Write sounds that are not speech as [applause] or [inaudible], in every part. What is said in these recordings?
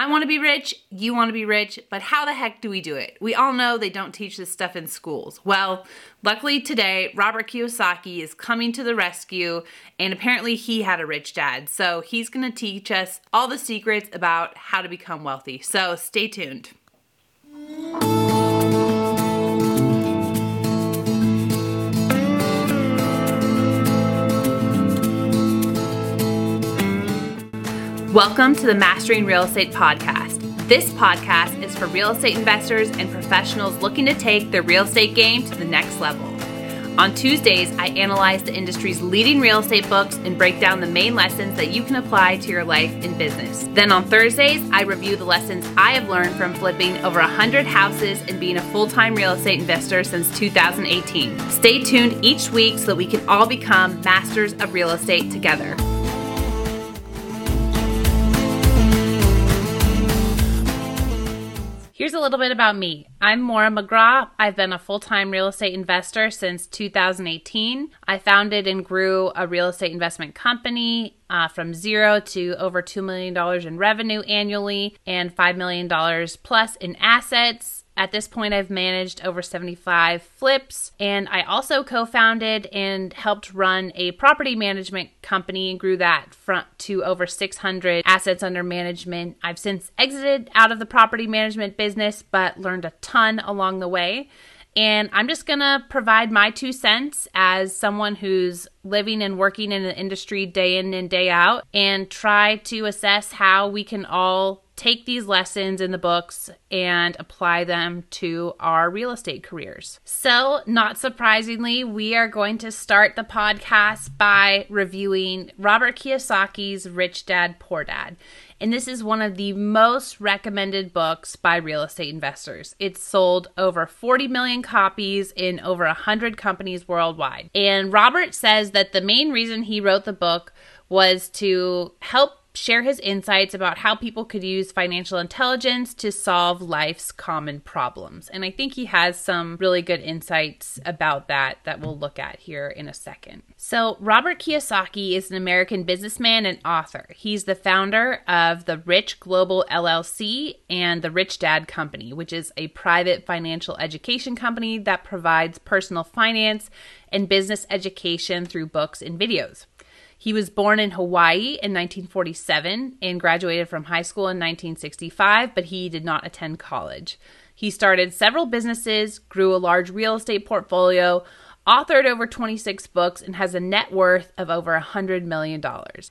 I want to be rich, you want to be rich, but how the heck do we do it? We all know they don't teach this stuff in schools. Well, luckily today, Robert Kiyosaki is coming to the rescue, and apparently he had a rich dad. So he's going to teach us all the secrets about how to become wealthy. So stay tuned. Welcome to the Mastering Real Estate Podcast. This podcast is for real estate investors and professionals looking to take their real estate game to the next level. On Tuesdays, I analyze the industry's leading real estate books and break down the main lessons that you can apply to your life and business. Then on Thursdays, I review the lessons I have learned from flipping over 100 houses and being a full time real estate investor since 2018. Stay tuned each week so that we can all become masters of real estate together. Here's a little bit about me. I'm Maura McGraw. I've been a full time real estate investor since 2018. I founded and grew a real estate investment company uh, from zero to over $2 million in revenue annually and $5 million plus in assets at this point, I've managed over 75 flips, and I also co founded and helped run a property management company and grew that front to over 600 assets under management. I've since exited out of the property management business, but learned a ton along the way. And I'm just going to provide my two cents as someone who's living and working in the industry day in and day out and try to assess how we can all take these lessons in the books and apply them to our real estate careers. So, not surprisingly, we are going to start the podcast by reviewing Robert Kiyosaki's Rich Dad Poor Dad. And this is one of the most recommended books by real estate investors. It's sold over 40 million copies in over 100 companies worldwide. And Robert says that the main reason he wrote the book was to help share his insights about how people could use financial intelligence to solve life's common problems. And I think he has some really good insights about that that we'll look at here in a second. So, Robert Kiyosaki is an American businessman and author. He's the founder of the Rich Global LLC and the Rich Dad Company, which is a private financial education company that provides personal finance and business education through books and videos. He was born in Hawaii in 1947 and graduated from high school in 1965, but he did not attend college. He started several businesses, grew a large real estate portfolio, authored over 26 books, and has a net worth of over $100 million.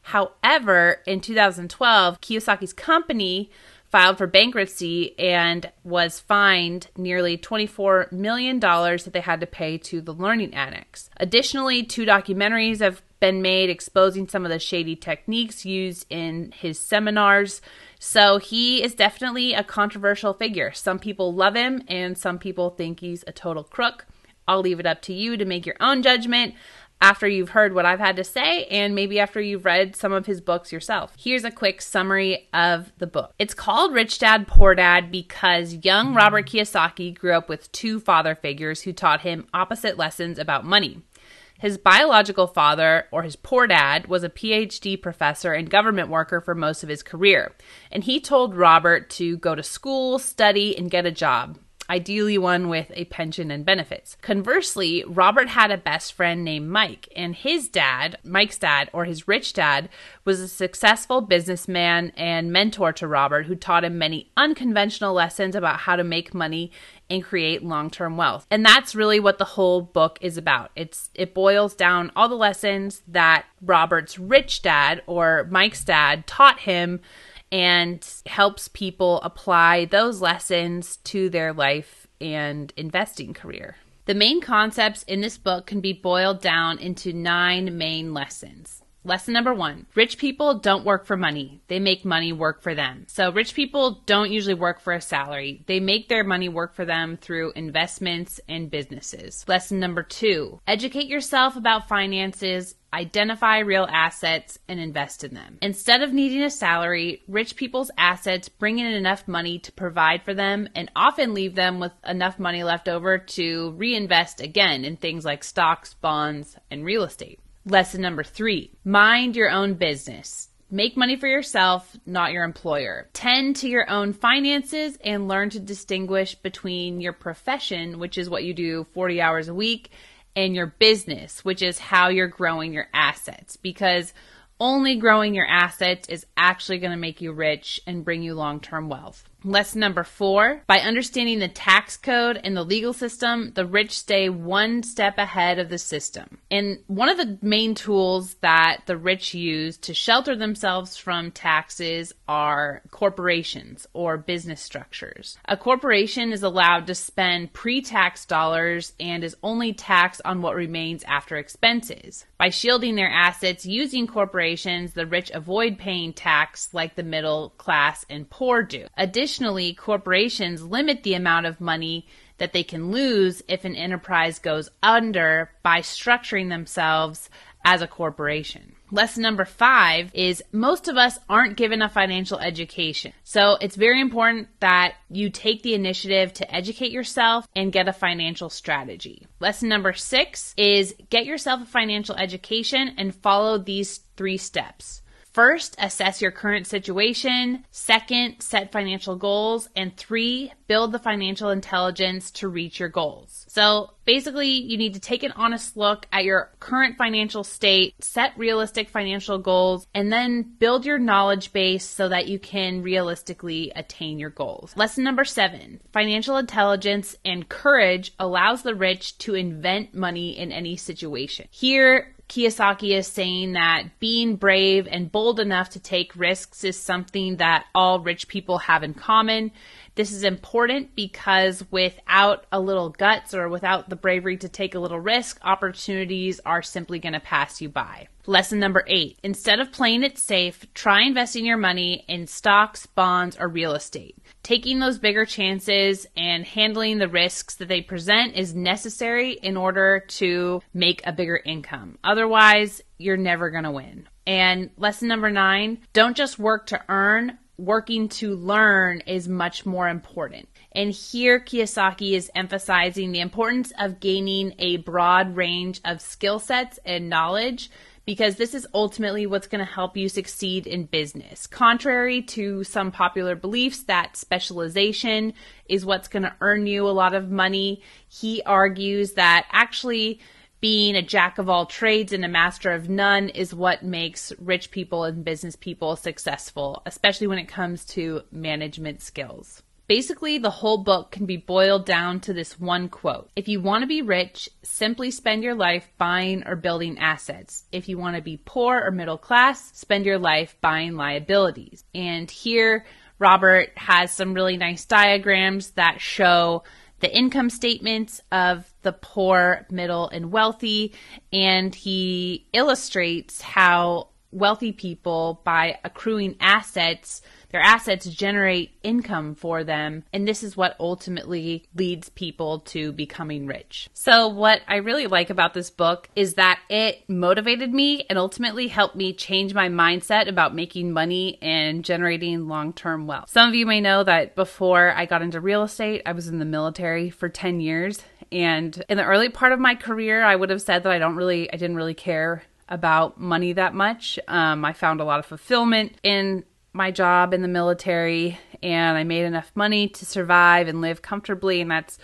However, in 2012, Kiyosaki's company filed for bankruptcy and was fined nearly $24 million that they had to pay to the Learning Annex. Additionally, two documentaries have been made exposing some of the shady techniques used in his seminars. So he is definitely a controversial figure. Some people love him and some people think he's a total crook. I'll leave it up to you to make your own judgment after you've heard what I've had to say and maybe after you've read some of his books yourself. Here's a quick summary of the book. It's called Rich Dad Poor Dad because young Robert Kiyosaki grew up with two father figures who taught him opposite lessons about money. His biological father, or his poor dad, was a PhD professor and government worker for most of his career, and he told Robert to go to school, study, and get a job ideally one with a pension and benefits. Conversely, Robert had a best friend named Mike, and his dad, Mike's dad, or his rich dad, was a successful businessman and mentor to Robert who taught him many unconventional lessons about how to make money and create long-term wealth. And that's really what the whole book is about. It's it boils down all the lessons that Robert's rich dad or Mike's dad taught him and helps people apply those lessons to their life and investing career. The main concepts in this book can be boiled down into nine main lessons. Lesson number one rich people don't work for money, they make money work for them. So, rich people don't usually work for a salary, they make their money work for them through investments and businesses. Lesson number two educate yourself about finances identify real assets and invest in them. Instead of needing a salary, rich people's assets bring in enough money to provide for them and often leave them with enough money left over to reinvest again in things like stocks, bonds, and real estate. Lesson number three mind your own business. Make money for yourself, not your employer. Tend to your own finances and learn to distinguish between your profession, which is what you do 40 hours a week, and your business, which is how you're growing your assets. Because only growing your assets is actually going to make you rich and bring you long term wealth. Lesson number four by understanding the tax code and the legal system, the rich stay one step ahead of the system. And one of the main tools that the rich use to shelter themselves from taxes are corporations or business structures. A corporation is allowed to spend pre tax dollars and is only taxed on what remains after expenses. By shielding their assets using corporations, the rich avoid paying tax like the middle class and poor do. Additionally, corporations limit the amount of money that they can lose if an enterprise goes under by structuring themselves as a corporation. Lesson number five is most of us aren't given a financial education. So it's very important that you take the initiative to educate yourself and get a financial strategy. Lesson number six is get yourself a financial education and follow these three steps. First, assess your current situation. Second, set financial goals. And three, build the financial intelligence to reach your goals. So basically, you need to take an honest look at your current financial state, set realistic financial goals, and then build your knowledge base so that you can realistically attain your goals. Lesson number seven financial intelligence and courage allows the rich to invent money in any situation. Here, Kiyosaki is saying that being brave and bold enough to take risks is something that all rich people have in common. This is important because without a little guts or without the bravery to take a little risk, opportunities are simply going to pass you by. Lesson number eight instead of playing it safe, try investing your money in stocks, bonds, or real estate. Taking those bigger chances and handling the risks that they present is necessary in order to make a bigger income. Otherwise, you're never going to win. And lesson number nine don't just work to earn, working to learn is much more important. And here Kiyosaki is emphasizing the importance of gaining a broad range of skill sets and knowledge because this is ultimately what's going to help you succeed in business. Contrary to some popular beliefs that specialization is what's going to earn you a lot of money, he argues that actually being a jack of all trades and a master of none is what makes rich people and business people successful, especially when it comes to management skills. Basically, the whole book can be boiled down to this one quote. If you want to be rich, simply spend your life buying or building assets. If you want to be poor or middle class, spend your life buying liabilities. And here, Robert has some really nice diagrams that show the income statements of the poor, middle, and wealthy, and he illustrates how wealthy people, by accruing assets, their assets generate income for them, and this is what ultimately leads people to becoming rich. So, what I really like about this book is that it motivated me and ultimately helped me change my mindset about making money and generating long term wealth. Some of you may know that before I got into real estate, I was in the military for 10 years. And in the early part of my career, I would have said that I don't really, I didn't really care about money that much. Um, I found a lot of fulfillment in my job in the military and I made enough money to survive and live comfortably and that's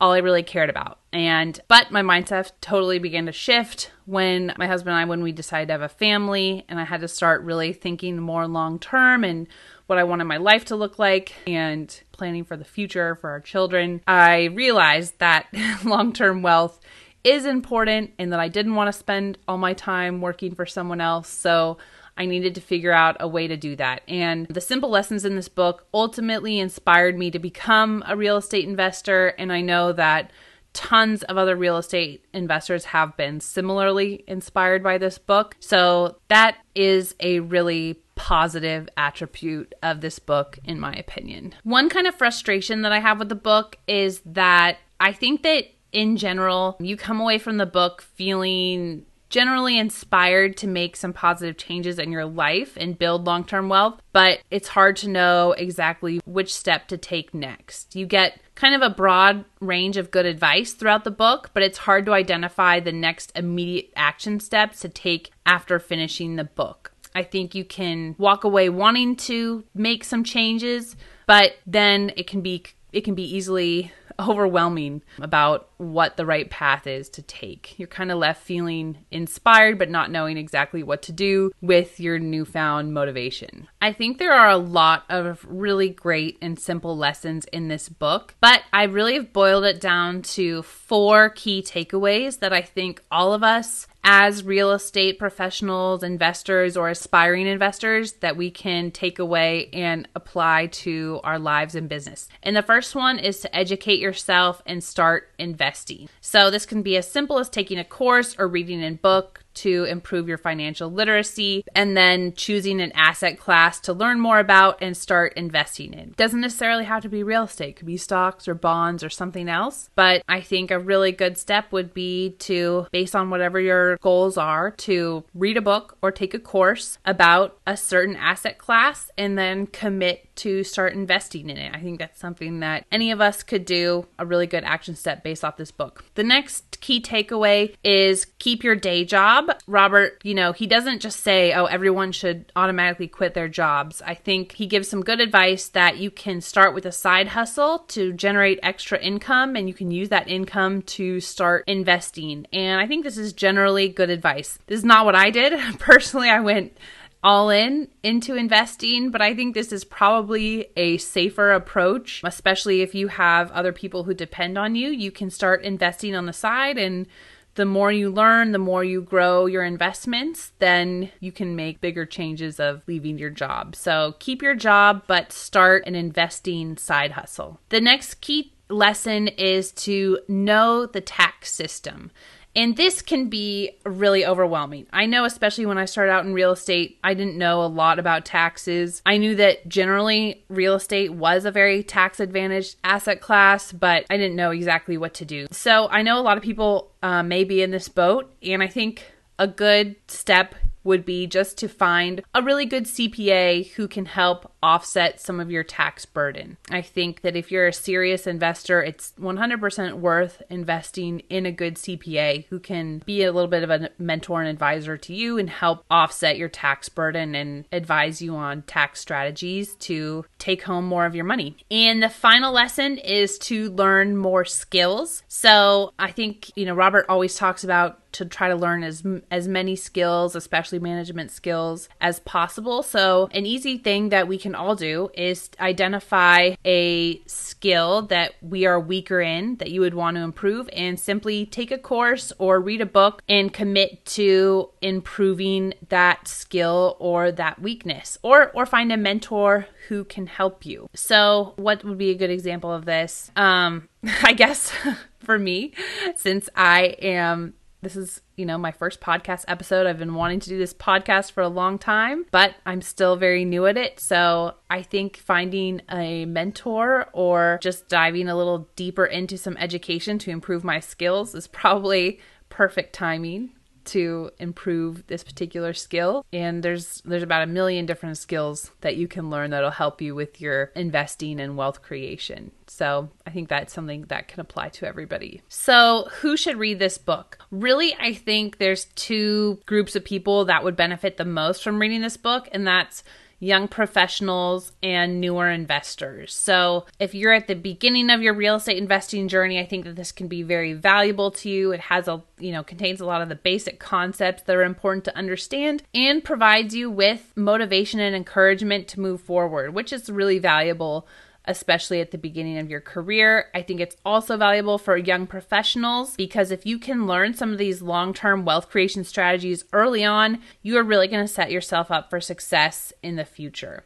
all I really cared about. And but my mindset totally began to shift when my husband and I when we decided to have a family and I had to start really thinking more long term and what I wanted my life to look like and planning for the future for our children. I realized that [laughs] long-term wealth is important and that I didn't want to spend all my time working for someone else. So I needed to figure out a way to do that. And the simple lessons in this book ultimately inspired me to become a real estate investor. And I know that tons of other real estate investors have been similarly inspired by this book. So that is a really positive attribute of this book, in my opinion. One kind of frustration that I have with the book is that I think that in general, you come away from the book feeling generally inspired to make some positive changes in your life and build long term wealth, but it's hard to know exactly which step to take next. You get kind of a broad range of good advice throughout the book, but it's hard to identify the next immediate action steps to take after finishing the book. I think you can walk away wanting to make some changes, but then it can be it can be easily [laughs] overwhelming about what the right path is to take. You're kind of left feeling inspired, but not knowing exactly what to do with your newfound motivation. I think there are a lot of really great and simple lessons in this book, but I really have boiled it down to four key takeaways that I think all of us as real estate professionals, investors, or aspiring investors that we can take away and apply to our lives and business. And the first one is to educate yourself and start investing. So, this can be as simple as taking a course or reading a book to improve your financial literacy, and then choosing an asset class to learn more about and start investing in. Doesn't necessarily have to be real estate, it could be stocks or bonds or something else. But I think a really good step would be to, based on whatever your goals are, to read a book or take a course about a certain asset class and then commit to start investing in it. I think that's something that any of us could do, a really good action step based off this book. The next key takeaway is keep your day job. Robert, you know, he doesn't just say, oh, everyone should automatically quit their jobs. I think he gives some good advice that you can start with a side hustle to generate extra income and you can use that income to start investing. And I think this is generally good advice. This is not what I did. [laughs] Personally, I went all in into investing, but I think this is probably a safer approach, especially if you have other people who depend on you. You can start investing on the side and the more you learn, the more you grow your investments, then you can make bigger changes of leaving your job. So keep your job, but start an investing side hustle. The next key lesson is to know the tax system. And this can be really overwhelming. I know, especially when I started out in real estate, I didn't know a lot about taxes. I knew that generally real estate was a very tax advantaged asset class, but I didn't know exactly what to do. So I know a lot of people uh, may be in this boat, and I think a good step would be just to find a really good CPA who can help offset some of your tax burden. I think that if you're a serious investor, it's 100% worth investing in a good CPA who can be a little bit of a mentor and advisor to you and help offset your tax burden and advise you on tax strategies to take home more of your money. And the final lesson is to learn more skills. So I think, you know, Robert always talks about to try to learn as as many skills, especially management skills as possible. So, an easy thing that we can all do is identify a skill that we are weaker in that you would want to improve and simply take a course or read a book and commit to improving that skill or that weakness or or find a mentor who can help you. So, what would be a good example of this? Um [laughs] I guess [laughs] for me, since I am this is, you know, my first podcast episode. I've been wanting to do this podcast for a long time, but I'm still very new at it. So I think finding a mentor or just diving a little deeper into some education to improve my skills is probably perfect timing to improve this particular skill. And there's there's about a million different skills that you can learn that'll help you with your investing and wealth creation. So i think that's something that can apply to everybody. So who should read this book? Really i think there's two groups of people that would benefit the most from reading this book and that's young professionals, and newer investors. So, if you're at the beginning of your real estate investing journey, I think that this can be very valuable to you. It has a, you know, contains a lot of the basic concepts that are important to understand and provides you with motivation and encouragement to move forward, which is really valuable especially at the beginning of your career. I think it's also valuable for young professionals because if you can learn some of these long term wealth creation strategies early on, you are really going to set yourself up for success in the future.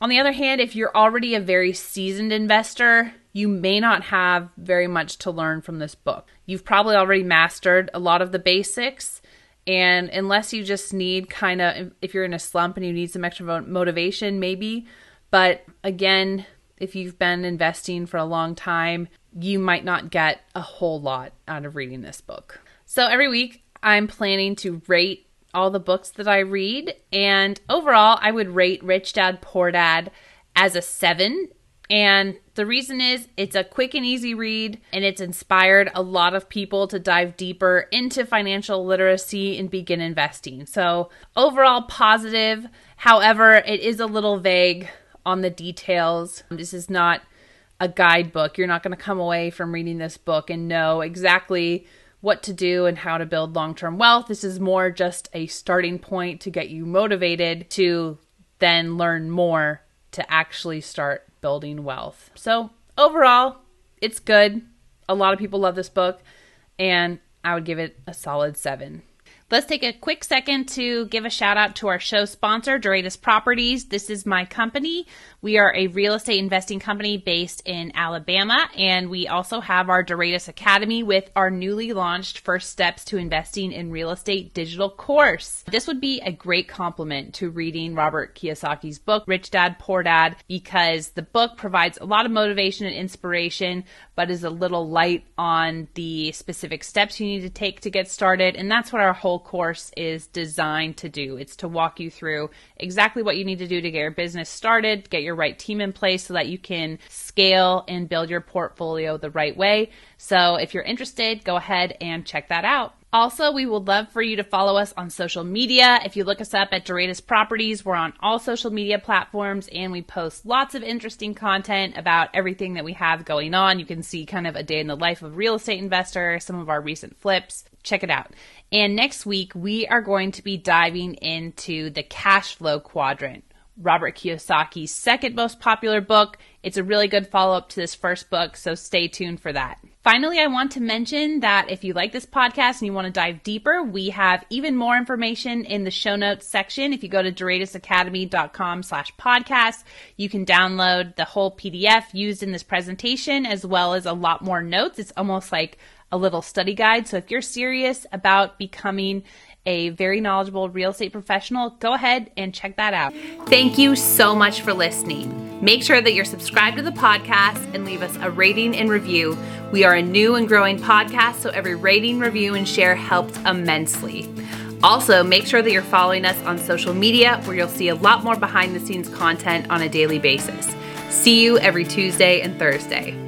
On the other hand, if you're already a very seasoned investor, you may not have very much to learn from this book. You've probably already mastered a lot of the basics. And unless you just need kind of, if you're in a slump and you need some extra motivation, maybe. But again, if you've been investing for a long time, you might not get a whole lot out of reading this book. So every week, I'm planning to rate all the books that I read. And overall, I would rate Rich Dad Poor Dad as a seven And the reason is it's a quick and easy read, and it's inspired a lot of people to dive deeper into financial literacy and begin investing. So, overall, positive. However, it is a little vague on the details. This is not a guidebook. You're not going to come away from reading this book and know exactly what to do and how to build long term wealth. This is more just a starting point to get you motivated to then learn more to actually start building wealth. So, overall, it's good. A lot of people love this book, and I would give it a solid seven. Let's take a quick second to give a shout out to our show sponsor, Duratus Properties. This is my company. We are a real estate investing company based in Alabama, and we also have our Duratus Academy with our newly launched First Steps to Investing in Real Estate digital course. This would be a great complement to reading Robert Kiyosaki's book, Rich Dad Poor Dad, because the book provides a lot of motivation and inspiration, but is a little light on the specific steps you need to take to get started. And that's what our whole whole course is designed to do. It's to walk you through exactly what you need to do to get your business started, get your right team in place so that you can scale and build your portfolio the right way. So if you're interested, go ahead and check that out. Also, we would love for you to follow us on social media. If you look us up at Duratus Properties, we're on all social media platforms and we post lots of interesting content about everything that we have going on. You can see kind of a day in the life of real estate investor, some of our recent flips. Check it out. And next week, we are going to be diving into the cash flow quadrant. Robert Kiyosaki's second most popular book. It's a really good follow up to this first book, so stay tuned for that. Finally, I want to mention that if you like this podcast and you want to dive deeper, we have even more information in the show notes section. If you go to duratusacademy.com slash podcast, you can download the whole PDF used in this presentation as well as a lot more notes. It's almost like a little study guide. So if you're serious about becoming a very knowledgeable real estate professional, go ahead and check that out. Thank you so much for listening. Make sure that you're subscribed to the podcast and leave us a rating and review. We are a new and growing podcast, so every rating, review, and share helps immensely. Also, make sure that you're following us on social media where you'll see a lot more behind the scenes content on a daily basis. See you every Tuesday and Thursday.